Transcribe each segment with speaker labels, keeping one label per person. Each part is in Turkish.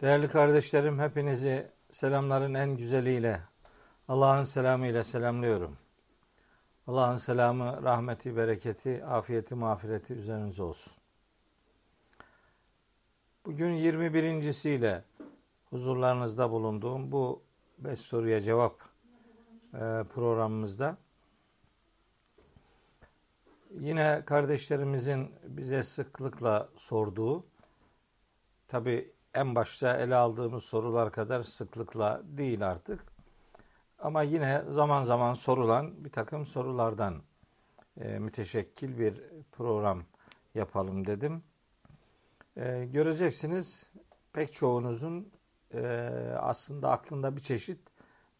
Speaker 1: Değerli kardeşlerim hepinizi selamların en güzeliyle Allah'ın selamıyla selamlıyorum. Allah'ın selamı, rahmeti, bereketi, afiyeti, mağfireti üzerinize olsun. Bugün 21.siyle huzurlarınızda bulunduğum bu beş soruya cevap e, programımızda yine kardeşlerimizin bize sıklıkla sorduğu tabi en başta ele aldığımız sorular kadar sıklıkla değil artık. Ama yine zaman zaman sorulan bir takım sorulardan e, müteşekkil bir program yapalım dedim. E, göreceksiniz pek çoğunuzun e, aslında aklında bir çeşit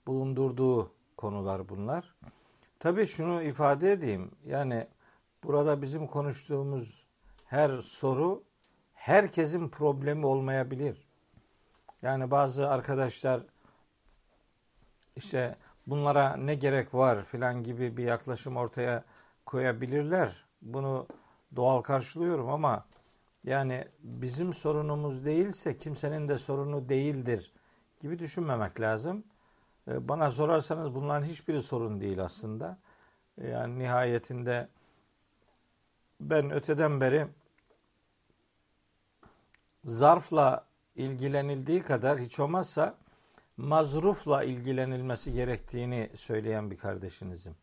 Speaker 1: bulundurduğu konular bunlar. Tabii şunu ifade edeyim. Yani burada bizim konuştuğumuz her soru herkesin problemi olmayabilir. Yani bazı arkadaşlar işte bunlara ne gerek var filan gibi bir yaklaşım ortaya koyabilirler. Bunu doğal karşılıyorum ama yani bizim sorunumuz değilse kimsenin de sorunu değildir gibi düşünmemek lazım. Ee, bana sorarsanız bunların hiçbiri sorun değil aslında. Yani nihayetinde ben öteden beri zarfla ilgilenildiği kadar hiç olmazsa mazrufla ilgilenilmesi gerektiğini söyleyen bir kardeşinizim.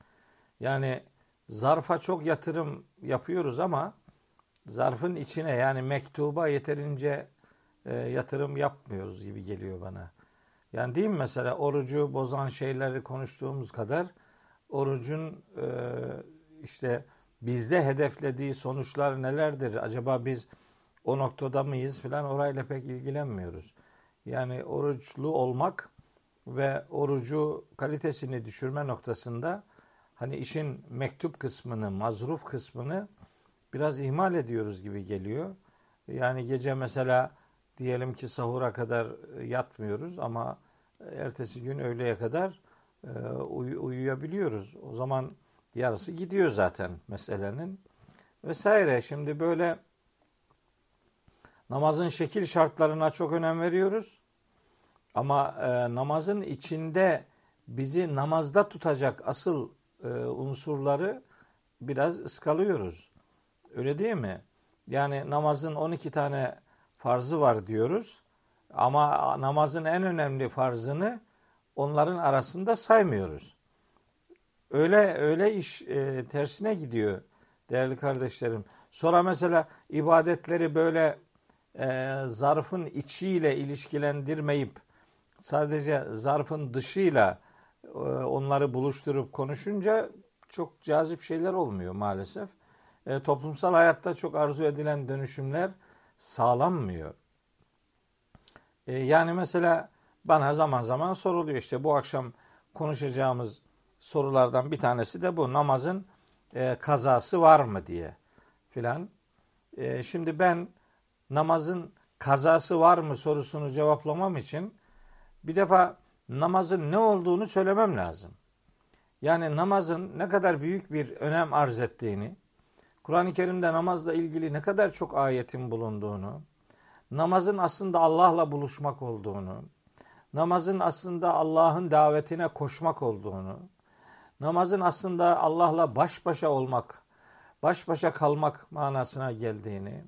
Speaker 1: Yani zarfa çok yatırım yapıyoruz ama zarfın içine yani mektuba yeterince e, yatırım yapmıyoruz gibi geliyor bana. Yani değil mi mesela orucu bozan şeyleri konuştuğumuz kadar orucun e, işte bizde hedeflediği sonuçlar nelerdir? Acaba biz o noktada mıyız filan orayla pek ilgilenmiyoruz. Yani oruçlu olmak ve orucu kalitesini düşürme noktasında hani işin mektup kısmını, mazruf kısmını biraz ihmal ediyoruz gibi geliyor. Yani gece mesela diyelim ki sahura kadar yatmıyoruz ama ertesi gün öğleye kadar e, uy- uyuyabiliyoruz. O zaman yarısı gidiyor zaten meselenin vesaire. Şimdi böyle namazın şekil şartlarına çok önem veriyoruz. Ama e, namazın içinde bizi namazda tutacak asıl e, unsurları biraz ıskalıyoruz. Öyle değil mi? Yani namazın 12 tane farzı var diyoruz. Ama namazın en önemli farzını onların arasında saymıyoruz. Öyle öyle iş e, tersine gidiyor değerli kardeşlerim. Sonra mesela ibadetleri böyle e, zarfın içiyle ilişkilendirmeyip sadece zarfın dışıyla e, onları buluşturup konuşunca çok cazip şeyler olmuyor maalesef. E, toplumsal hayatta çok arzu edilen dönüşümler sağlanmıyor. E, yani mesela bana zaman zaman soruluyor işte bu akşam konuşacağımız sorulardan bir tanesi de bu namazın e, kazası var mı diye filan. E, şimdi ben namazın kazası var mı sorusunu cevaplamam için bir defa namazın ne olduğunu söylemem lazım. Yani namazın ne kadar büyük bir önem arz ettiğini, Kur'an-ı Kerim'de namazla ilgili ne kadar çok ayetin bulunduğunu, namazın aslında Allah'la buluşmak olduğunu, namazın aslında Allah'ın davetine koşmak olduğunu, namazın aslında Allah'la baş başa olmak, baş başa kalmak manasına geldiğini,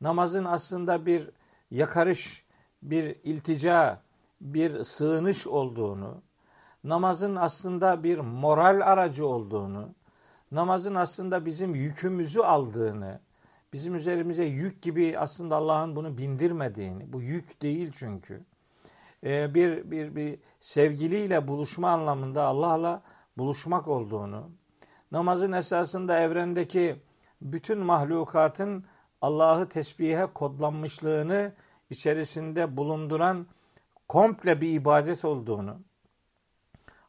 Speaker 1: namazın aslında bir yakarış, bir iltica, bir sığınış olduğunu, namazın aslında bir moral aracı olduğunu, namazın aslında bizim yükümüzü aldığını, bizim üzerimize yük gibi aslında Allah'ın bunu bindirmediğini, bu yük değil çünkü. Ee, bir, bir, bir sevgiliyle buluşma anlamında Allah'la buluşmak olduğunu, namazın esasında evrendeki bütün mahlukatın Allah'ı tesbihe kodlanmışlığını içerisinde bulunduran komple bir ibadet olduğunu,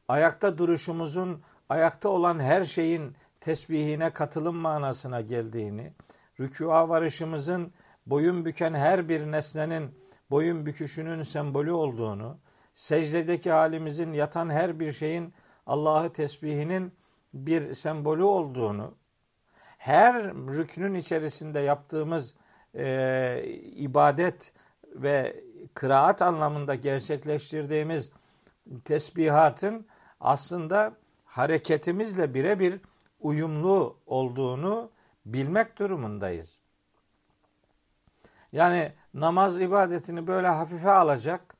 Speaker 1: ayakta duruşumuzun ayakta olan her şeyin tesbihine katılım manasına geldiğini, rükûa varışımızın boyun büken her bir nesnenin boyun büküşünün sembolü olduğunu, secdedeki halimizin yatan her bir şeyin Allah'ı tesbihinin bir sembolü olduğunu, her rüknün içerisinde yaptığımız e, ibadet ve kıraat anlamında gerçekleştirdiğimiz tesbihatın aslında hareketimizle birebir uyumlu olduğunu bilmek durumundayız. Yani namaz ibadetini böyle hafife alacak.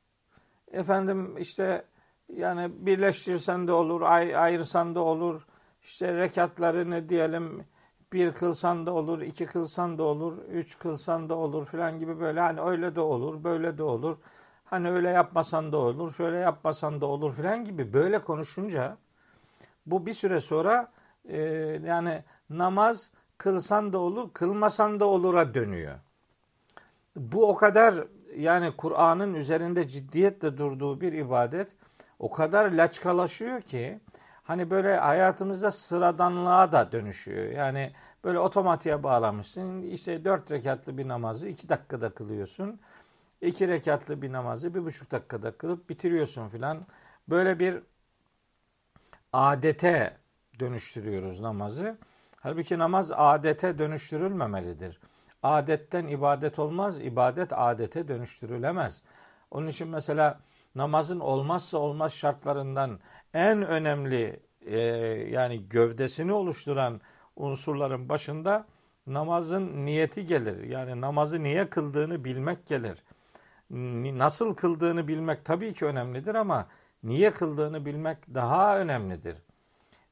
Speaker 1: Efendim işte yani birleştirsen de olur, ay, ayırsan da olur. İşte rekatlarını diyelim bir kılsan da olur, iki kılsan da olur, üç kılsan da olur filan gibi böyle hani öyle de olur, böyle de olur. Hani öyle yapmasan da olur, şöyle yapmasan da olur filan gibi böyle konuşunca bu bir süre sonra e, yani namaz kılsan da olur, kılmasan da olur'a dönüyor. Bu o kadar yani Kur'an'ın üzerinde ciddiyetle durduğu bir ibadet o kadar laçkalaşıyor ki hani böyle hayatımızda sıradanlığa da dönüşüyor. Yani böyle otomatiğe bağlamışsın. İşte dört rekatlı bir namazı iki dakikada kılıyorsun. İki rekatlı bir namazı bir buçuk dakikada kılıp bitiriyorsun filan. Böyle bir adete dönüştürüyoruz namazı. Halbuki namaz adete dönüştürülmemelidir. Adetten ibadet olmaz, ibadet adete dönüştürülemez. Onun için mesela namazın olmazsa olmaz şartlarından en önemli e, yani gövdesini oluşturan unsurların başında namazın niyeti gelir. Yani namazı niye kıldığını bilmek gelir. Nasıl kıldığını bilmek tabii ki önemlidir ama niye kıldığını bilmek daha önemlidir.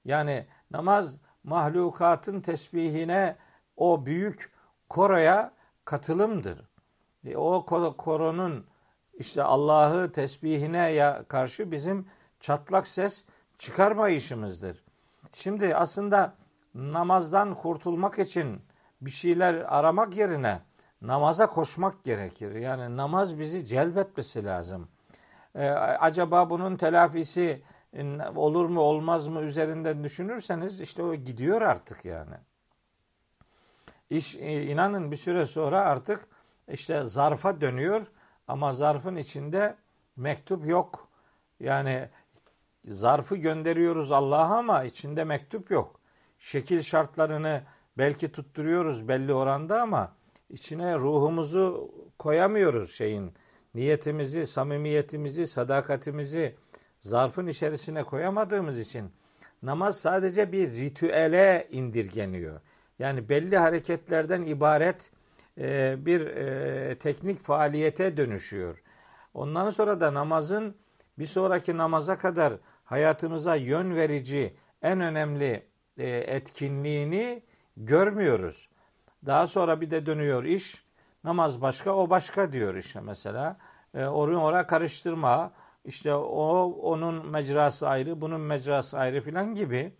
Speaker 1: Yani namaz mahlukatın tesbihine o büyük koroya katılımdır. E, o koronun işte Allah'ı tesbihine karşı bizim çatlak ses çıkarma işimizdir. Şimdi aslında namazdan kurtulmak için bir şeyler aramak yerine namaza koşmak gerekir. Yani namaz bizi celbetmesi lazım. Ee, acaba bunun telafisi olur mu olmaz mı üzerinden düşünürseniz işte o gidiyor artık yani. İş e, inanın bir süre sonra artık işte zarfa dönüyor ama zarfın içinde mektup yok. Yani zarfı gönderiyoruz Allah'a ama içinde mektup yok. Şekil şartlarını belki tutturuyoruz belli oranda ama içine ruhumuzu koyamıyoruz şeyin. Niyetimizi, samimiyetimizi, sadakatimizi zarfın içerisine koyamadığımız için namaz sadece bir ritüele indirgeniyor. Yani belli hareketlerden ibaret e, bir e, teknik faaliyete dönüşüyor. Ondan sonra da namazın bir sonraki namaza kadar hayatımıza yön verici en önemli e, etkinliğini görmüyoruz. Daha sonra bir de dönüyor iş. Namaz başka, o başka diyor işte mesela. E, oraya oraya karıştırma. İşte o onun mecrası ayrı, bunun mecrası ayrı filan gibi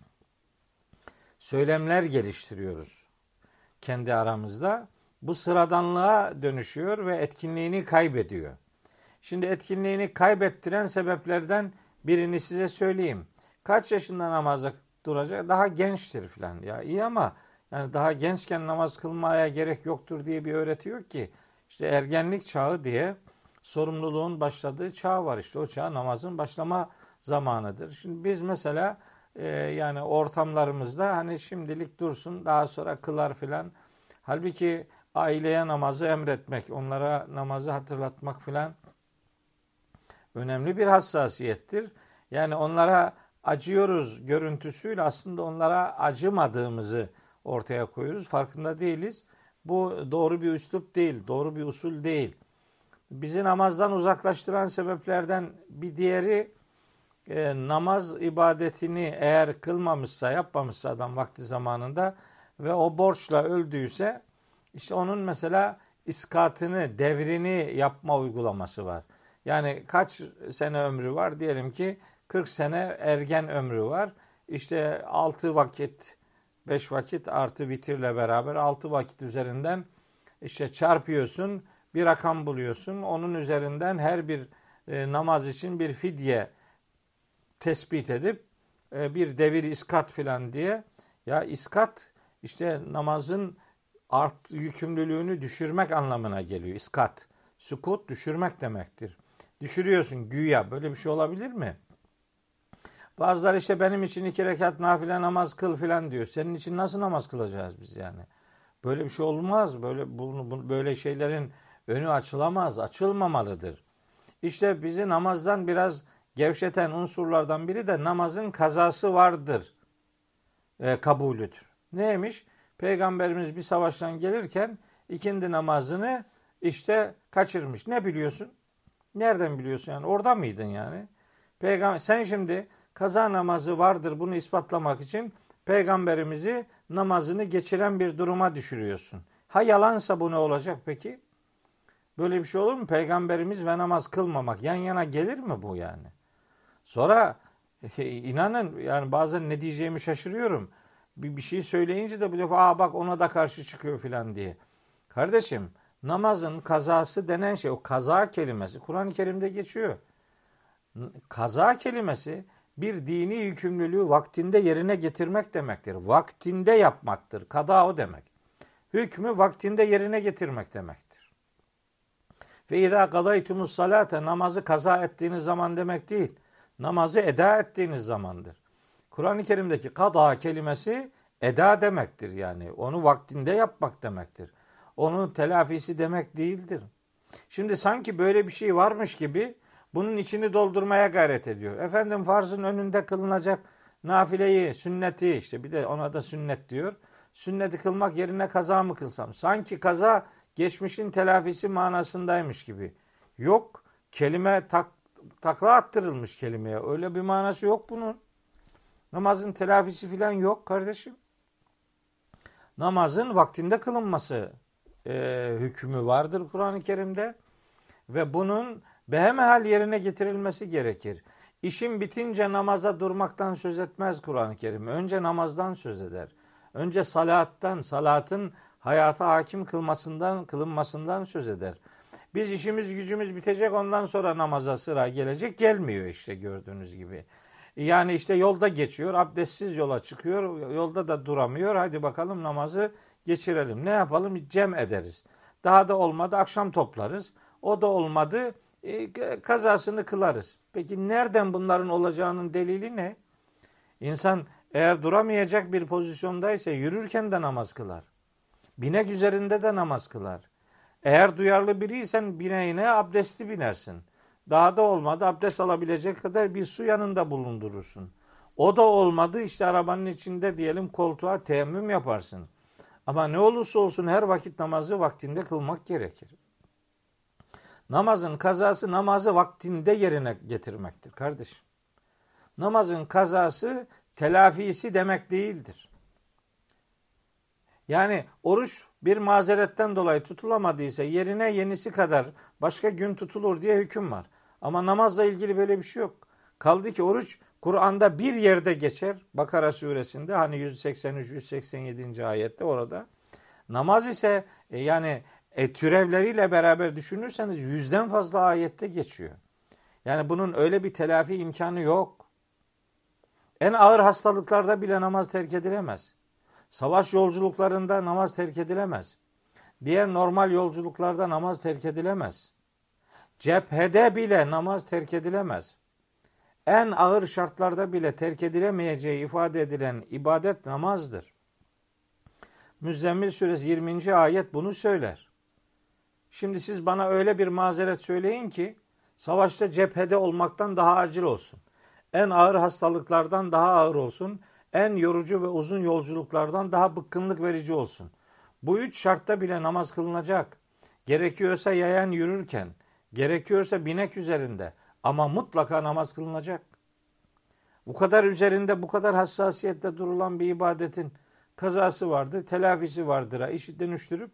Speaker 1: söylemler geliştiriyoruz kendi aramızda. Bu sıradanlığa dönüşüyor ve etkinliğini kaybediyor. Şimdi etkinliğini kaybettiren sebeplerden birini size söyleyeyim. Kaç yaşında namaza duracak? Daha gençtir filan. Ya iyi ama yani daha gençken namaz kılmaya gerek yoktur diye bir öğreti yok ki. İşte ergenlik çağı diye sorumluluğun başladığı çağ var işte. O çağ namazın başlama zamanıdır. Şimdi biz mesela e, yani ortamlarımızda hani şimdilik dursun daha sonra kılar filan. Halbuki aileye namazı emretmek, onlara namazı hatırlatmak filan önemli bir hassasiyettir. Yani onlara acıyoruz görüntüsüyle aslında onlara acımadığımızı ortaya koyuyoruz. Farkında değiliz. Bu doğru bir üslup değil, doğru bir usul değil. Bizi namazdan uzaklaştıran sebeplerden bir diğeri e, namaz ibadetini eğer kılmamışsa, yapmamışsa adam vakti zamanında ve o borçla öldüyse işte onun mesela iskatını, devrini yapma uygulaması var. Yani kaç sene ömrü var? Diyelim ki 40 sene ergen ömrü var. İşte 6 vakit, 5 vakit artı vitirle beraber 6 vakit üzerinden işte çarpıyorsun, bir rakam buluyorsun. Onun üzerinden her bir e, namaz için bir fidye tespit edip e, bir devir iskat filan diye ya iskat işte namazın art yükümlülüğünü düşürmek anlamına geliyor. İskat, sukut düşürmek demektir. Düşürüyorsun güya. Böyle bir şey olabilir mi? Bazılar işte benim için iki rekat nafile namaz kıl filan diyor. Senin için nasıl namaz kılacağız biz yani? Böyle bir şey olmaz. Böyle böyle şeylerin önü açılamaz, açılmamalıdır. İşte bizi namazdan biraz gevşeten unsurlardan biri de namazın kazası vardır e, kabulüdür. Neymiş? Peygamberimiz bir savaştan gelirken ikindi namazını işte kaçırmış. Ne biliyorsun? Nereden biliyorsun yani? Orada mıydın yani? Peygamber sen şimdi kaza namazı vardır bunu ispatlamak için peygamberimizi namazını geçiren bir duruma düşürüyorsun. Ha yalansa bu ne olacak peki? Böyle bir şey olur mu? Peygamberimiz ve namaz kılmamak yan yana gelir mi bu yani? Sonra inanın yani bazen ne diyeceğimi şaşırıyorum. Bir, bir şey söyleyince de bu defa aa bak ona da karşı çıkıyor filan diye. Kardeşim namazın kazası denen şey o kaza kelimesi Kur'an-ı Kerim'de geçiyor. Kaza kelimesi bir dini yükümlülüğü vaktinde yerine getirmek demektir. Vaktinde yapmaktır. Kada o demek. Hükmü vaktinde yerine getirmek demektir. Ve izâ kadaytumus salate namazı kaza ettiğiniz zaman demek değil. Namazı eda ettiğiniz zamandır. Kur'an-ı Kerim'deki kada kelimesi eda demektir yani. Onu vaktinde yapmak demektir. Onun telafisi demek değildir. Şimdi sanki böyle bir şey varmış gibi bunun içini doldurmaya gayret ediyor. Efendim farzın önünde kılınacak nafileyi, sünneti işte bir de ona da sünnet diyor. Sünneti kılmak yerine kaza mı kılsam? Sanki kaza geçmişin telafisi manasındaymış gibi. Yok kelime tak, takla attırılmış kelimeye. Öyle bir manası yok bunun. Namazın telafisi filan yok kardeşim. Namazın vaktinde kılınması e, hükmü vardır Kur'an-ı Kerim'de ve bunun behemehal yerine getirilmesi gerekir. İşin bitince namaza durmaktan söz etmez Kur'an-ı Kerim. Önce namazdan söz eder. Önce salattan, salatın hayata hakim kılmasından, kılınmasından söz eder. Biz işimiz gücümüz bitecek ondan sonra namaza sıra gelecek. Gelmiyor işte gördüğünüz gibi. Yani işte yolda geçiyor, abdestsiz yola çıkıyor, yolda da duramıyor. Hadi bakalım namazı geçirelim. Ne yapalım? Cem ederiz. Daha da olmadı akşam toplarız. O da olmadı e, kazasını kılarız. Peki nereden bunların olacağının delili ne? İnsan eğer duramayacak bir pozisyondaysa yürürken de namaz kılar. Binek üzerinde de namaz kılar. Eğer duyarlı biriysen bineğine abdestli binersin. Daha da olmadı abdest alabilecek kadar bir su yanında bulundurursun. O da olmadı işte arabanın içinde diyelim koltuğa teyemmüm yaparsın. Ama ne olursa olsun her vakit namazı vaktinde kılmak gerekir. Namazın kazası namazı vaktinde yerine getirmektir kardeşim. Namazın kazası telafisi demek değildir. Yani oruç bir mazeretten dolayı tutulamadıysa yerine yenisi kadar başka gün tutulur diye hüküm var. Ama namazla ilgili böyle bir şey yok. Kaldı ki oruç Kur'an'da bir yerde geçer. Bakara suresinde hani 183 187. ayette orada. Namaz ise e, yani e, türevleriyle beraber düşünürseniz yüzden fazla ayette geçiyor. Yani bunun öyle bir telafi imkanı yok. En ağır hastalıklarda bile namaz terk edilemez. Savaş yolculuklarında namaz terk edilemez. Diğer normal yolculuklarda namaz terk edilemez. Cephede bile namaz terk edilemez. En ağır şartlarda bile terk edilemeyeceği ifade edilen ibadet namazdır. Müzzemmil suresi 20. ayet bunu söyler. Şimdi siz bana öyle bir mazeret söyleyin ki savaşta cephede olmaktan daha acil olsun. En ağır hastalıklardan daha ağır olsun. En yorucu ve uzun yolculuklardan daha bıkkınlık verici olsun. Bu üç şartta bile namaz kılınacak. Gerekiyorsa yayan yürürken, gerekiyorsa binek üzerinde ama mutlaka namaz kılınacak. Bu kadar üzerinde bu kadar hassasiyetle durulan bir ibadetin kazası vardır, telafisi vardır. İşi dönüştürüp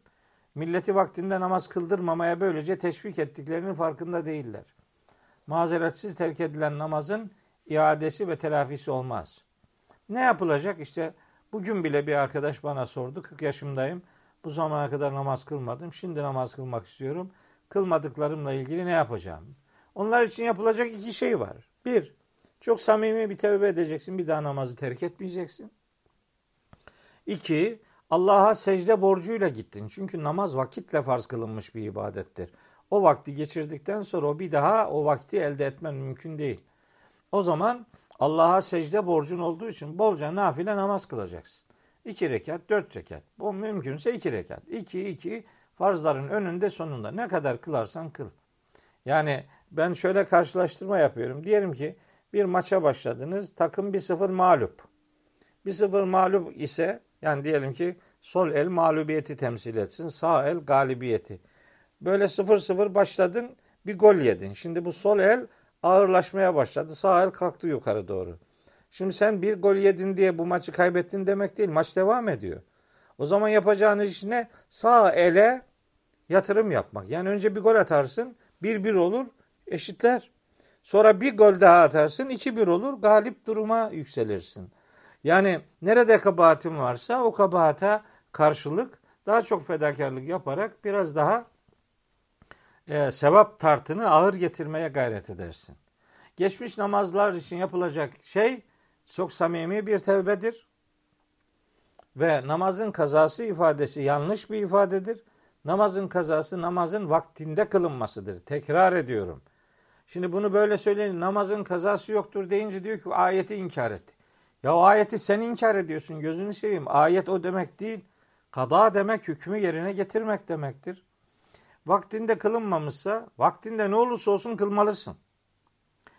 Speaker 1: milleti vaktinde namaz kıldırmamaya böylece teşvik ettiklerinin farkında değiller. Mazeretsiz terk edilen namazın iadesi ve telafisi olmaz. Ne yapılacak? İşte bugün bile bir arkadaş bana sordu. 40 yaşımdayım. Bu zamana kadar namaz kılmadım. Şimdi namaz kılmak istiyorum. Kılmadıklarımla ilgili ne yapacağım? Onlar için yapılacak iki şey var. Bir, çok samimi bir tevbe edeceksin. Bir daha namazı terk etmeyeceksin. İki, Allah'a secde borcuyla gittin. Çünkü namaz vakitle farz kılınmış bir ibadettir. O vakti geçirdikten sonra o bir daha o vakti elde etmen mümkün değil. O zaman Allah'a secde borcun olduğu için bolca nafile namaz kılacaksın. İki rekat, dört rekat. Bu mümkünse iki rekat. İki, iki, Farzların önünde sonunda ne kadar kılarsan kıl. Yani ben şöyle karşılaştırma yapıyorum. Diyelim ki bir maça başladınız. Takım 1-0 mağlup. 1-0 mağlup ise yani diyelim ki sol el mağlubiyeti temsil etsin. Sağ el galibiyeti. Böyle 0-0 başladın bir gol yedin. Şimdi bu sol el ağırlaşmaya başladı. Sağ el kalktı yukarı doğru. Şimdi sen bir gol yedin diye bu maçı kaybettin demek değil. Maç devam ediyor. O zaman yapacağınız iş ne? Sağ ele yatırım yapmak. Yani önce bir gol atarsın. 1-1 olur. Eşitler. Sonra bir gol daha atarsın. 2-1 olur. Galip duruma yükselirsin. Yani nerede kabahatin varsa o kabahata karşılık daha çok fedakarlık yaparak biraz daha e, sevap tartını ağır getirmeye gayret edersin. Geçmiş namazlar için yapılacak şey çok samimi bir tevbedir. Ve namazın kazası ifadesi yanlış bir ifadedir. Namazın kazası namazın vaktinde kılınmasıdır. Tekrar ediyorum. Şimdi bunu böyle söyleyin namazın kazası yoktur deyince diyor ki ayeti inkar etti. Ya o ayeti sen inkar ediyorsun gözünü seveyim. Ayet o demek değil. Kada demek hükmü yerine getirmek demektir. Vaktinde kılınmamışsa vaktinde ne olursa olsun kılmalısın.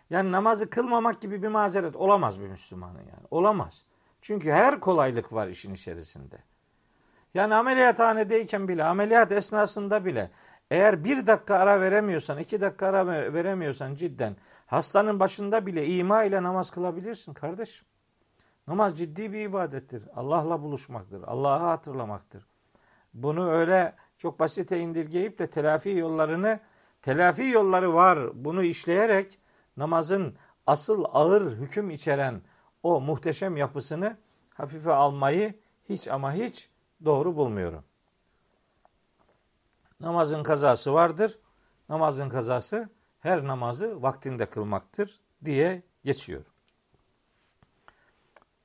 Speaker 1: Yani namazı kılmamak gibi bir mazeret olamaz bir Müslümanın yani. Olamaz. Çünkü her kolaylık var işin içerisinde. Yani ameliyathanedeyken bile, ameliyat esnasında bile eğer bir dakika ara veremiyorsan, iki dakika ara veremiyorsan cidden hastanın başında bile ima ile namaz kılabilirsin kardeşim. Namaz ciddi bir ibadettir. Allah'la buluşmaktır. Allah'ı hatırlamaktır. Bunu öyle çok basite indirgeyip de telafi yollarını, telafi yolları var. Bunu işleyerek namazın asıl ağır hüküm içeren o muhteşem yapısını hafife almayı hiç ama hiç doğru bulmuyorum. Namazın kazası vardır. Namazın kazası her namazı vaktinde kılmaktır diye geçiyor.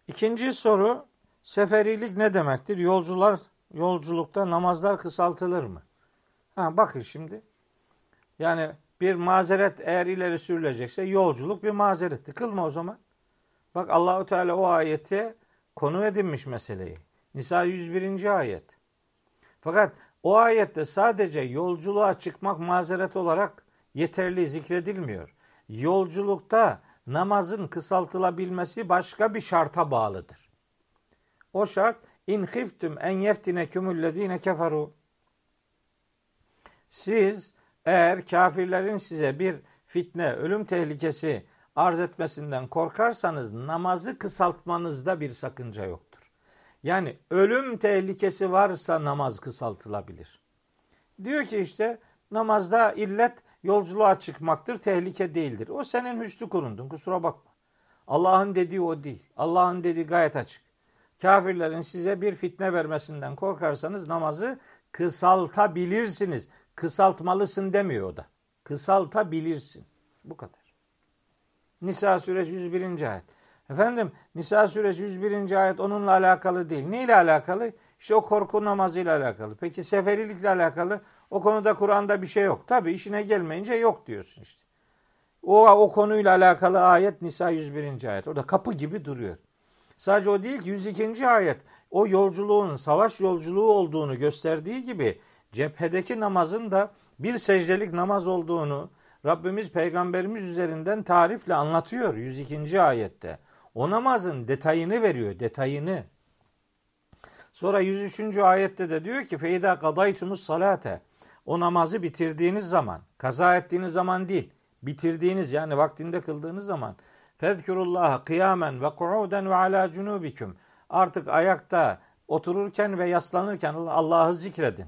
Speaker 1: İkinci soru seferilik ne demektir? Yolcular yolculukta namazlar kısaltılır mı? Ha bakın şimdi. Yani bir mazeret eğer ileri sürülecekse yolculuk bir mazeretti. Kılma o zaman. Bak Allahu Teala o ayete konu edinmiş meseleyi. Nisa 101. ayet. Fakat o ayette sadece yolculuğa çıkmak mazeret olarak yeterli zikredilmiyor. Yolculukta namazın kısaltılabilmesi başka bir şarta bağlıdır. O şart in khiftum en yeftinekumullezine keferu. Siz eğer kafirlerin size bir fitne, ölüm tehlikesi arz etmesinden korkarsanız namazı kısaltmanızda bir sakınca yoktur. Yani ölüm tehlikesi varsa namaz kısaltılabilir. Diyor ki işte namazda illet yolculuğa çıkmaktır, tehlike değildir. O senin hüsnü kurundun, kusura bakma. Allah'ın dediği o değil. Allah'ın dediği gayet açık. Kafirlerin size bir fitne vermesinden korkarsanız namazı kısaltabilirsiniz. Kısaltmalısın demiyor o da. Kısaltabilirsin. Bu kadar. Nisa suresi 101. ayet. Efendim Nisa suresi 101. ayet onunla alakalı değil. Ne ile alakalı? İşte o korku namazıyla alakalı. Peki seferilikle alakalı o konuda Kur'an'da bir şey yok. Tabi işine gelmeyince yok diyorsun işte. O, o konuyla alakalı ayet Nisa 101. ayet. Orada kapı gibi duruyor. Sadece o değil ki 102. ayet o yolculuğun savaş yolculuğu olduğunu gösterdiği gibi cephedeki namazın da bir secdelik namaz olduğunu Rabbimiz peygamberimiz üzerinden tarifle anlatıyor 102. ayette. O namazın detayını veriyor, detayını. Sonra 103. ayette de diyor ki feyda kadaytumus salate. O namazı bitirdiğiniz zaman, kaza ettiğiniz zaman değil, bitirdiğiniz yani vaktinde kıldığınız zaman fezkurullaha kıyamen ve kuuden ve ala cunubikum. Artık ayakta otururken ve yaslanırken Allah'ı zikredin.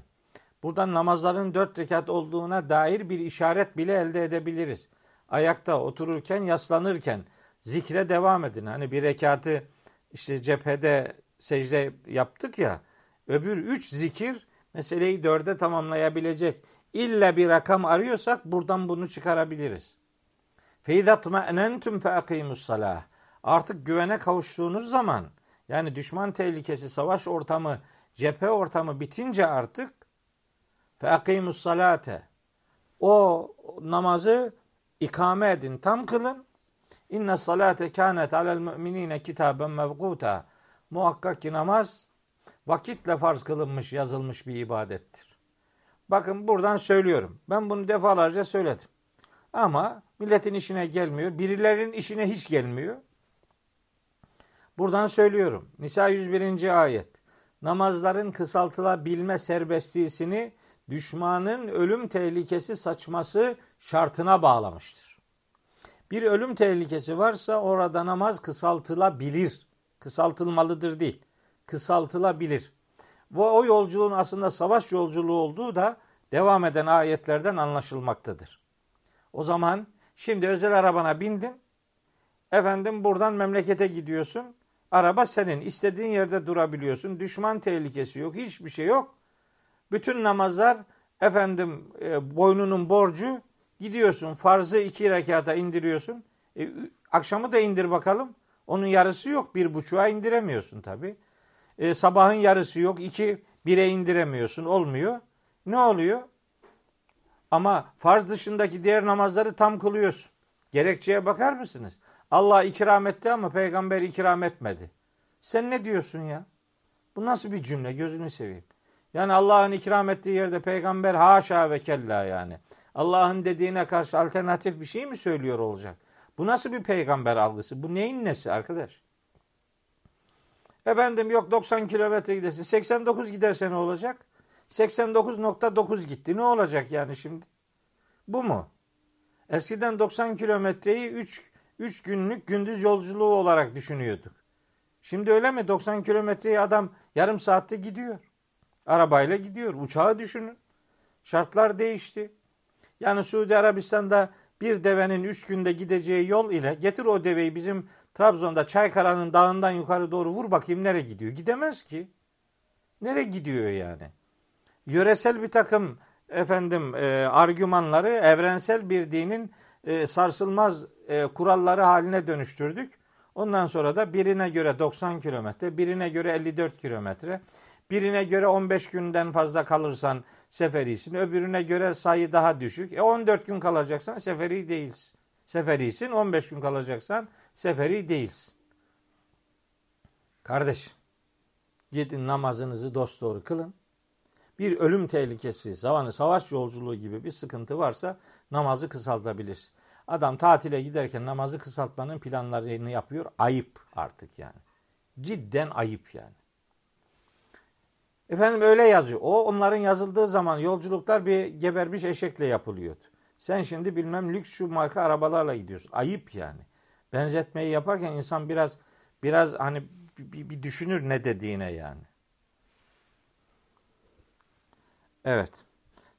Speaker 1: Buradan namazların dört rekat olduğuna dair bir işaret bile elde edebiliriz. Ayakta otururken, yaslanırken zikre devam edin. Hani bir rekatı işte cephede secde yaptık ya. Öbür üç zikir meseleyi dörde tamamlayabilecek. İlla bir rakam arıyorsak buradan bunu çıkarabiliriz. Feydat me'nentum fe akimus salah. Artık güvene kavuştuğunuz zaman yani düşman tehlikesi, savaş ortamı, cephe ortamı bitince artık fe salate. O namazı ikame edin, tam kılın. İnne salate kânet alel müminine kitaben mevkuta. Muhakkak ki namaz vakitle farz kılınmış, yazılmış bir ibadettir. Bakın buradan söylüyorum. Ben bunu defalarca söyledim. Ama milletin işine gelmiyor. Birilerinin işine hiç gelmiyor. Buradan söylüyorum. Nisa 101. ayet. Namazların kısaltılabilme serbestliğini düşmanın ölüm tehlikesi saçması şartına bağlamıştır. Bir ölüm tehlikesi varsa orada namaz kısaltılabilir. Kısaltılmalıdır değil. Kısaltılabilir. Bu o yolculuğun aslında savaş yolculuğu olduğu da devam eden ayetlerden anlaşılmaktadır. O zaman şimdi özel arabana bindin. Efendim buradan memlekete gidiyorsun. Araba senin. istediğin yerde durabiliyorsun. Düşman tehlikesi yok. Hiçbir şey yok. Bütün namazlar efendim e, boynunun borcu. Gidiyorsun farzı iki rekata indiriyorsun. E, akşamı da indir bakalım. Onun yarısı yok. Bir buçuğa indiremiyorsun tabi. E, sabahın yarısı yok. iki bire indiremiyorsun. Olmuyor. Ne oluyor? Ama farz dışındaki diğer namazları tam kılıyorsun. Gerekçeye bakar mısınız? Allah ikram etti ama peygamber ikram etmedi. Sen ne diyorsun ya? Bu nasıl bir cümle? Gözünü seveyim. Yani Allah'ın ikram ettiği yerde peygamber haşa ve kella yani. Allah'ın dediğine karşı alternatif bir şey mi söylüyor olacak? Bu nasıl bir peygamber algısı? Bu neyin nesi arkadaş? Efendim yok 90 kilometre gidersin. 89 giderse ne olacak? 89.9 gitti. Ne olacak yani şimdi? Bu mu? Eskiden 90 kilometreyi 3 3 günlük gündüz yolculuğu olarak düşünüyorduk. Şimdi öyle mi? 90 kilometreyi adam yarım saatte gidiyor. Arabayla gidiyor. Uçağı düşünün. Şartlar değişti. Yani Suudi Arabistan'da bir devenin 3 günde gideceği yol ile getir o deveyi bizim Trabzon'da Çaykara'nın dağından yukarı doğru vur bakayım nereye gidiyor? Gidemez ki. Nereye gidiyor yani? Yöresel bir takım efendim e, argümanları evrensel bir dinin e, sarsılmaz e, kuralları haline dönüştürdük. Ondan sonra da birine göre 90 kilometre, birine göre 54 kilometre, birine göre 15 günden fazla kalırsan seferisin, öbürüne göre sayı daha düşük. E 14 gün kalacaksan seferi değilsin. Seferisin, 15 gün kalacaksan seferi değilsin. Kardeş, gidin namazınızı dosdoğru kılın. Bir ölüm tehlikesi, zamanı savaş yolculuğu gibi bir sıkıntı varsa namazı kısaltabilirsin. Adam tatile giderken namazı kısaltmanın planlarını yapıyor. Ayıp artık yani. Cidden ayıp yani. Efendim öyle yazıyor. O onların yazıldığı zaman yolculuklar bir gebermiş eşekle yapılıyordu. Sen şimdi bilmem lüks şu marka arabalarla gidiyorsun. Ayıp yani. Benzetmeyi yaparken insan biraz biraz hani bir, bir düşünür ne dediğine yani. Evet.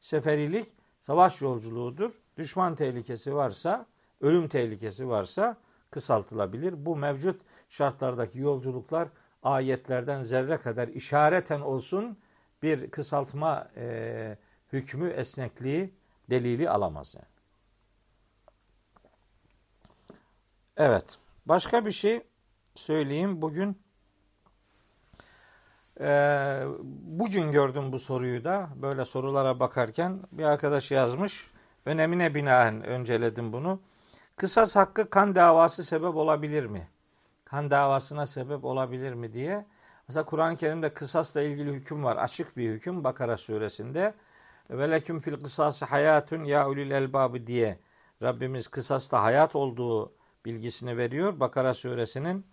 Speaker 1: Seferilik savaş yolculuğudur. Düşman tehlikesi varsa, ölüm tehlikesi varsa kısaltılabilir. Bu mevcut şartlardaki yolculuklar ayetlerden zerre kadar işareten olsun bir kısaltma e, hükmü, esnekliği, delili alamaz yani. Evet. Başka bir şey söyleyeyim. Bugün e, bugün gördüm bu soruyu da böyle sorulara bakarken bir arkadaş yazmış. Önemine binaen önceledim bunu. Kısas hakkı kan davası sebep olabilir mi? Kan davasına sebep olabilir mi diye. Mesela Kur'an-ı Kerim'de kısasla ilgili hüküm var. Açık bir hüküm Bakara suresinde. Ve leküm fil kısası hayatun ya ulil elbabı diye Rabbimiz kısasta hayat olduğu bilgisini veriyor. Bakara suresinin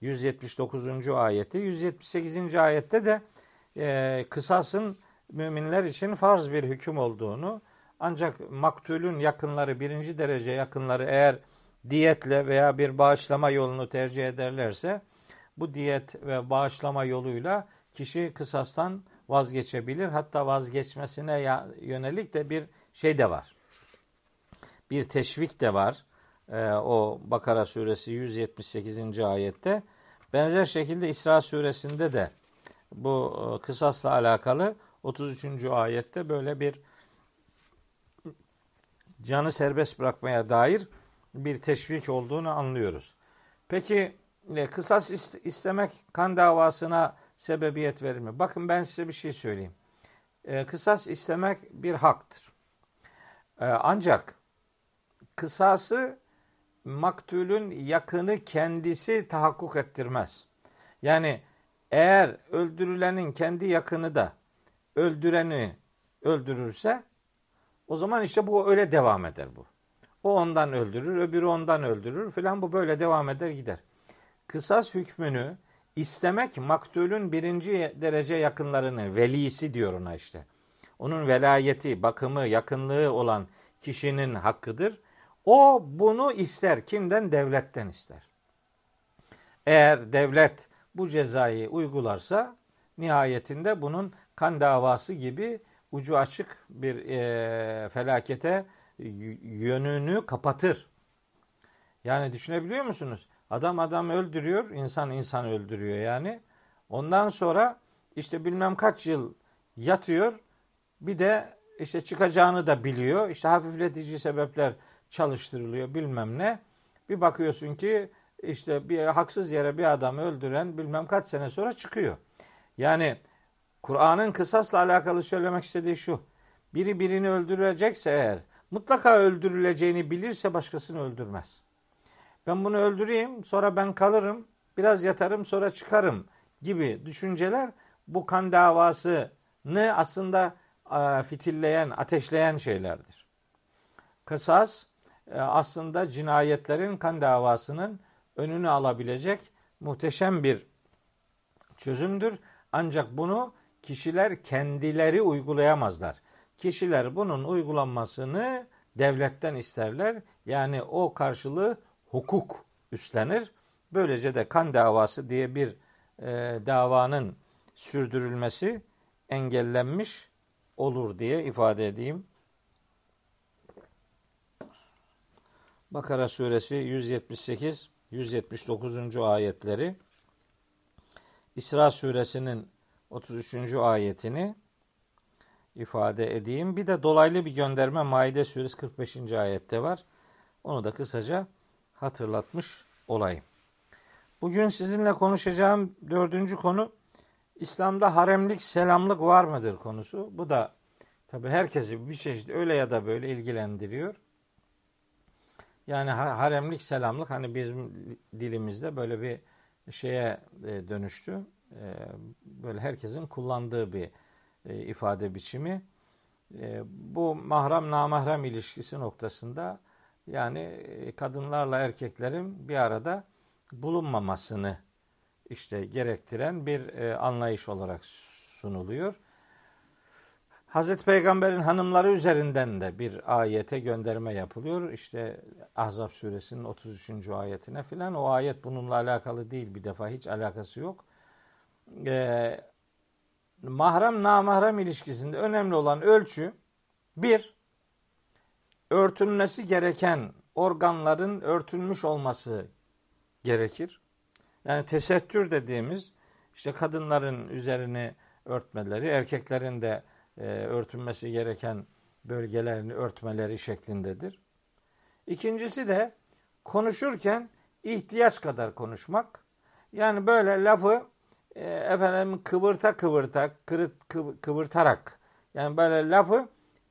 Speaker 1: 179. ayeti. 178. ayette de e, kısasın müminler için farz bir hüküm olduğunu ancak maktulün yakınları birinci derece yakınları eğer diyetle veya bir bağışlama yolunu tercih ederlerse bu diyet ve bağışlama yoluyla kişi kısastan vazgeçebilir. Hatta vazgeçmesine yönelik de bir şey de var. Bir teşvik de var. Ee, o Bakara suresi 178. ayette. Benzer şekilde İsra suresinde de bu e, kısasla alakalı 33. ayette böyle bir canı serbest bırakmaya dair bir teşvik olduğunu anlıyoruz. Peki e, kısas istemek kan davasına sebebiyet verir mi? Bakın ben size bir şey söyleyeyim. E, kısas istemek bir haktır. E, ancak kısası maktulün yakını kendisi tahakkuk ettirmez. Yani eğer öldürülenin kendi yakını da öldüreni öldürürse o zaman işte bu öyle devam eder bu. O ondan öldürür, öbürü ondan öldürür filan bu böyle devam eder gider. Kısas hükmünü istemek maktulün birinci derece yakınlarını, velisi diyor ona işte. Onun velayeti, bakımı, yakınlığı olan kişinin hakkıdır. O bunu ister. Kimden? Devletten ister. Eğer devlet bu cezayı uygularsa nihayetinde bunun kan davası gibi ucu açık bir e, felakete yönünü kapatır. Yani düşünebiliyor musunuz? Adam adam öldürüyor, insan insan öldürüyor yani. Ondan sonra işte bilmem kaç yıl yatıyor. Bir de işte çıkacağını da biliyor. İşte hafifletici sebepler çalıştırılıyor bilmem ne. Bir bakıyorsun ki işte bir haksız yere bir adamı öldüren bilmem kaç sene sonra çıkıyor. Yani Kur'an'ın kısasla alakalı söylemek istediği şu. Biri birini öldürecekse eğer mutlaka öldürüleceğini bilirse başkasını öldürmez. Ben bunu öldüreyim sonra ben kalırım biraz yatarım sonra çıkarım gibi düşünceler bu kan davasını aslında fitilleyen, ateşleyen şeylerdir. Kısas e, aslında cinayetlerin kan davasının önünü alabilecek muhteşem bir çözümdür. Ancak bunu kişiler kendileri uygulayamazlar. Kişiler bunun uygulanmasını devletten isterler. Yani o karşılığı hukuk üstlenir. Böylece de kan davası diye bir e, davanın sürdürülmesi engellenmiş olur diye ifade edeyim. Bakara suresi 178 179. ayetleri İsra suresinin 33. ayetini ifade edeyim. Bir de dolaylı bir gönderme Maide suresi 45. ayette var. Onu da kısaca hatırlatmış olayım. Bugün sizinle konuşacağım dördüncü konu İslam'da haremlik, selamlık var mıdır konusu. Bu da tabi herkesi bir çeşit öyle ya da böyle ilgilendiriyor. Yani haremlik, selamlık hani bizim dilimizde böyle bir şeye e, dönüştü. E, böyle herkesin kullandığı bir e, ifade biçimi. Bu mahrem namahrem ilişkisi noktasında yani kadınlarla erkeklerin bir arada bulunmamasını işte gerektiren bir e, anlayış olarak sunuluyor. Hazreti Peygamber'in hanımları üzerinden de bir ayete gönderme yapılıyor. İşte Ahzab suresinin 33. ayetine filan. O ayet bununla alakalı değil bir defa hiç alakası yok. Ee, mahrem namahrem ilişkisinde önemli olan ölçü bir örtülmesi gereken organların örtülmüş olması gerekir. Yani tesettür dediğimiz işte kadınların üzerini örtmeleri, erkeklerin de e, örtünmesi gereken bölgelerini örtmeleri şeklindedir. İkincisi de konuşurken ihtiyaç kadar konuşmak. Yani böyle lafı e, efendim kıvırta kıvırta, kırıt, kıvırtarak yani böyle lafı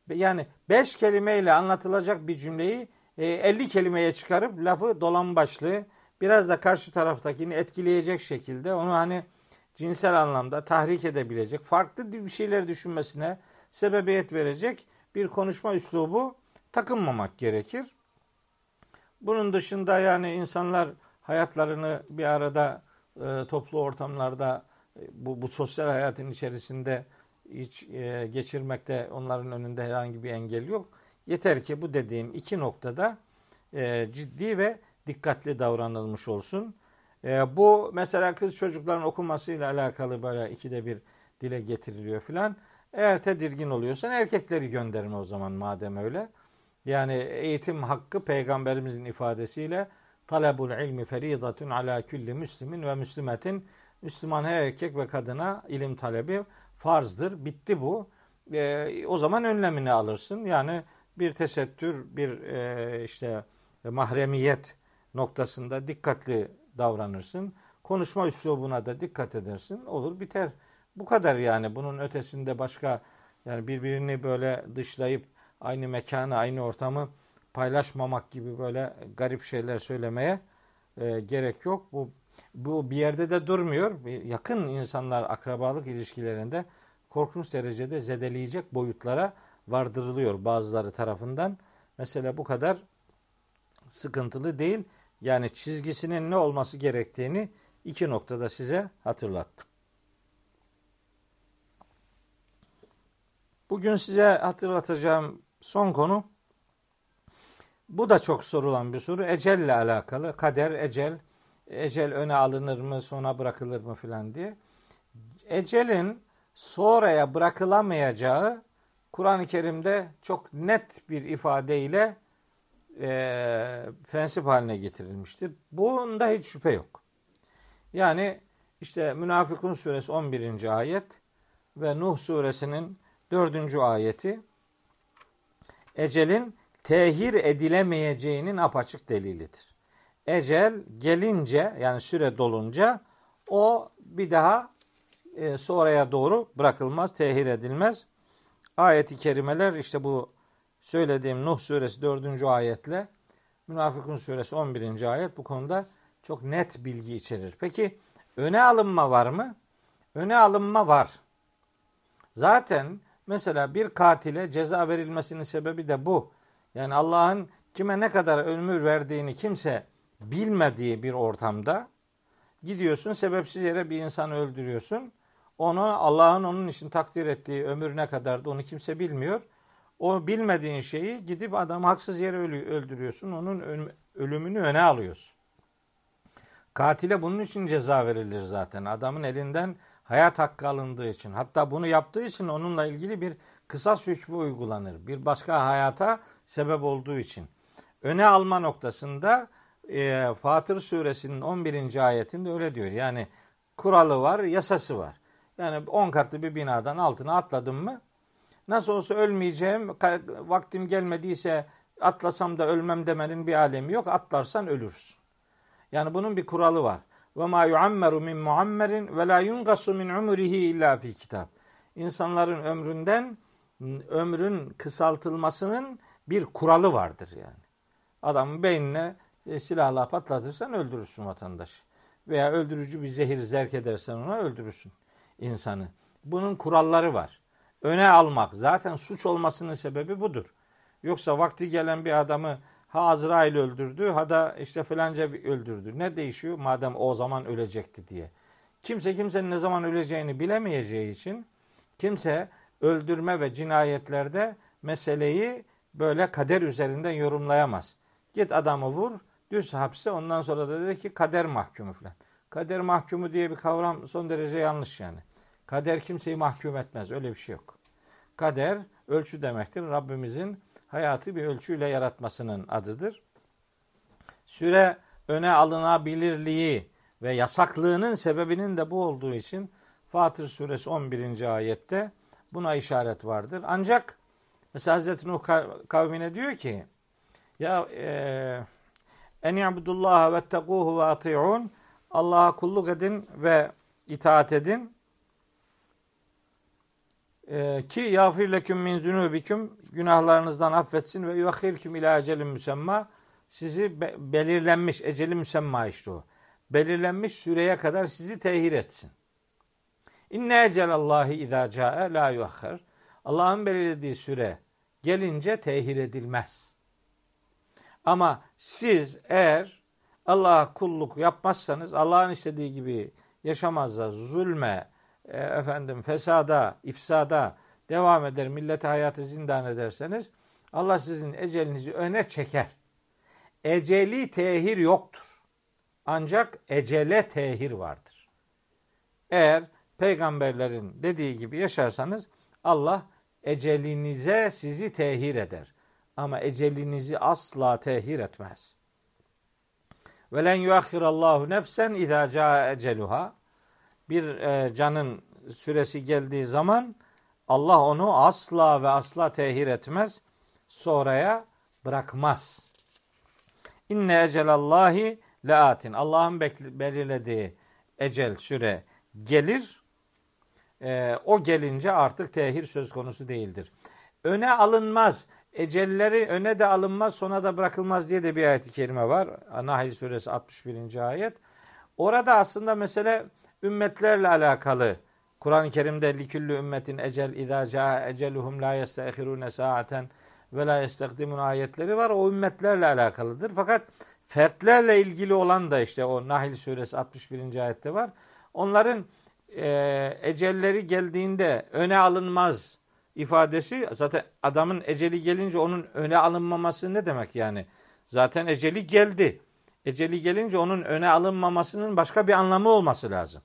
Speaker 1: yani beş kelimeyle anlatılacak bir cümleyi e, 50 kelimeye çıkarıp lafı dolan başlığı biraz da karşı taraftakini etkileyecek şekilde onu hani cinsel anlamda tahrik edebilecek, farklı bir şeyler düşünmesine sebebiyet verecek bir konuşma üslubu takınmamak gerekir. Bunun dışında yani insanlar hayatlarını bir arada e, toplu ortamlarda e, bu, bu sosyal hayatın içerisinde hiç e, geçirmekte onların önünde herhangi bir engel yok. Yeter ki bu dediğim iki noktada e, ciddi ve dikkatli davranılmış olsun. E, bu mesela kız çocukların okumasıyla alakalı böyle ikide bir dile getiriliyor filan. Eğer tedirgin oluyorsan erkekleri gönderin o zaman madem öyle. Yani eğitim hakkı peygamberimizin ifadesiyle talebul ilmi feridatun ala külli müslimin ve müslimetin Müslüman her erkek ve kadına ilim talebi farzdır. Bitti bu. E, o zaman önlemini alırsın. Yani bir tesettür, bir e, işte mahremiyet noktasında dikkatli davranırsın. Konuşma üslubuna da dikkat edersin. Olur biter. Bu kadar yani. Bunun ötesinde başka yani birbirini böyle dışlayıp aynı mekanı, aynı ortamı paylaşmamak gibi böyle garip şeyler söylemeye e, gerek yok. Bu bu bir yerde de durmuyor. Yakın insanlar akrabalık ilişkilerinde korkunç derecede zedeleyecek boyutlara vardırılıyor bazıları tarafından. Mesela bu kadar sıkıntılı değil. Yani çizgisinin ne olması gerektiğini iki noktada size hatırlattım. Bugün size hatırlatacağım son konu bu da çok sorulan bir soru. Ecelle alakalı. Kader, ecel. Ecel öne alınır mı, sona bırakılır mı filan diye. Ecelin sonraya bırakılamayacağı Kur'an-ı Kerim'de çok net bir ifadeyle e, prensip haline getirilmiştir. Bunda hiç şüphe yok. Yani işte Münafıkun suresi 11. ayet ve Nuh suresinin 4. ayeti ecelin tehir edilemeyeceğinin apaçık delilidir. Ecel gelince yani süre dolunca o bir daha e, sonraya doğru bırakılmaz, tehir edilmez. Ayet-i kerimeler işte bu söylediğim Nuh suresi 4. ayetle Münafıkun suresi 11. ayet bu konuda çok net bilgi içerir. Peki öne alınma var mı? Öne alınma var. Zaten mesela bir katile ceza verilmesinin sebebi de bu. Yani Allah'ın kime ne kadar ömür verdiğini kimse bilmediği bir ortamda gidiyorsun sebepsiz yere bir insan öldürüyorsun. Onu Allah'ın onun için takdir ettiği ömür ne kadardı onu kimse bilmiyor. O bilmediğin şeyi gidip adam haksız yere öldürüyorsun. Onun ölümünü öne alıyorsun. Katile bunun için ceza verilir zaten. Adamın elinden hayat hakkı alındığı için. Hatta bunu yaptığı için onunla ilgili bir kısas hükmü uygulanır. Bir başka hayata sebep olduğu için. Öne alma noktasında e, Fatır suresinin 11. ayetinde öyle diyor. Yani kuralı var, yasası var. Yani 10 katlı bir binadan altına atladım mı nasıl olsa ölmeyeceğim, vaktim gelmediyse atlasam da ölmem demenin bir alemi yok. Atlarsan ölürsün. Yani bunun bir kuralı var. Ve ma yuammeru min muammerin ve la yungasu min umrihi illa fi kitap. İnsanların ömründen ömrün kısaltılmasının bir kuralı vardır yani. Adamın beynine e, silahla patlatırsan öldürürsün vatandaşı. Veya öldürücü bir zehir zerk edersen ona öldürürsün insanı. Bunun kuralları var. Öne almak zaten suç olmasının sebebi budur. Yoksa vakti gelen bir adamı ha Azrail öldürdü ha da işte filanca öldürdü. Ne değişiyor madem o zaman ölecekti diye. Kimse kimsenin ne zaman öleceğini bilemeyeceği için kimse öldürme ve cinayetlerde meseleyi böyle kader üzerinden yorumlayamaz. Git adamı vur, düz hapse ondan sonra da dedi ki kader mahkumu falan. Kader mahkumu diye bir kavram son derece yanlış yani. Kader kimseyi mahkum etmez. Öyle bir şey yok. Kader ölçü demektir. Rabbimizin hayatı bir ölçüyle yaratmasının adıdır. Süre öne alınabilirliği ve yasaklığının sebebinin de bu olduğu için Fatır suresi 11. ayette buna işaret vardır. Ancak mesela Hazreti Nuh kavmine diyor ki ya e, en ya'budullaha ve tequhu ve ati'un Allah'a kulluk edin ve itaat edin. Ee, ki yafir leküm min zunubiküm günahlarınızdan affetsin ve yuakhirküm ila ecelin müsemma sizi be- belirlenmiş eceli müsemma işte o. Belirlenmiş süreye kadar sizi tehir etsin. İnne ecelallahi izâ câe la yuakhir. Allah'ın belirlediği süre gelince tehir edilmez. Ama siz eğer Allah'a kulluk yapmazsanız Allah'ın istediği gibi yaşamazsa zulme, e, efendim fesada, ifsada devam eder, millete hayatı zindan ederseniz Allah sizin ecelinizi öne çeker. Eceli tehir yoktur. Ancak ecele tehir vardır. Eğer peygamberlerin dediği gibi yaşarsanız Allah ecelinize sizi tehir eder. Ama ecelinizi asla tehir etmez. Ve len yuakhirallahu nefsen izâ eceluha. Bir e, canın süresi geldiği zaman Allah onu asla ve asla tehir etmez. Sonraya bırakmaz. İnne ecelallahi laatin. Allah'ın belirlediği ecel süre gelir. E, o gelince artık tehir söz konusu değildir. Öne alınmaz. Ecelleri öne de alınmaz, sona da bırakılmaz diye de bir ayet-i kerime var. Nahl suresi 61. ayet. Orada aslında mesele ümmetlerle alakalı Kur'an-ı Kerim'de liküllü ümmetin ecel izâ câ eceluhum la yestehirûne sa'aten ve la yestekdimun ayetleri var. O ümmetlerle alakalıdır. Fakat fertlerle ilgili olan da işte o Nahl suresi 61. ayette var. Onların e, ecelleri geldiğinde öne alınmaz ifadesi zaten adamın eceli gelince onun öne alınmaması ne demek yani? Zaten eceli geldi. Eceli gelince onun öne alınmamasının başka bir anlamı olması lazım.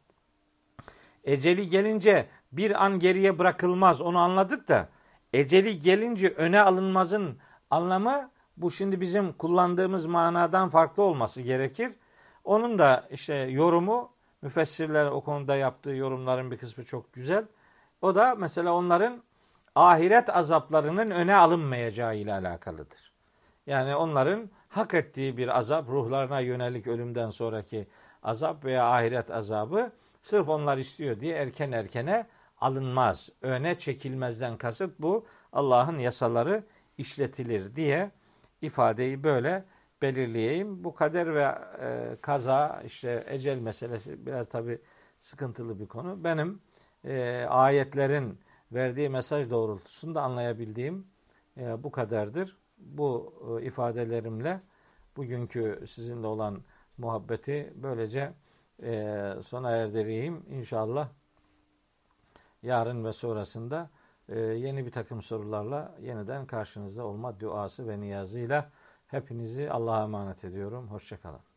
Speaker 1: Eceli gelince bir an geriye bırakılmaz onu anladık da eceli gelince öne alınmazın anlamı bu şimdi bizim kullandığımız manadan farklı olması gerekir. Onun da işte yorumu müfessirler o konuda yaptığı yorumların bir kısmı çok güzel. O da mesela onların ahiret azaplarının öne alınmayacağı ile alakalıdır. Yani onların hak ettiği bir azap, ruhlarına yönelik ölümden sonraki azap veya ahiret azabı sırf onlar istiyor diye erken erkene alınmaz. Öne çekilmezden kasıt bu. Allah'ın yasaları işletilir diye ifadeyi böyle belirleyeyim. Bu kader ve e, kaza işte ecel meselesi biraz tabi sıkıntılı bir konu. Benim e, ayetlerin verdiği mesaj doğrultusunda anlayabildiğim e, bu kadardır. Bu e, ifadelerimle bugünkü sizinle olan muhabbeti böylece e, sona erdireyim. İnşallah yarın ve sonrasında e, yeni bir takım sorularla yeniden karşınızda olma duası ve niyazıyla hepinizi Allah'a emanet ediyorum. Hoşçakalın.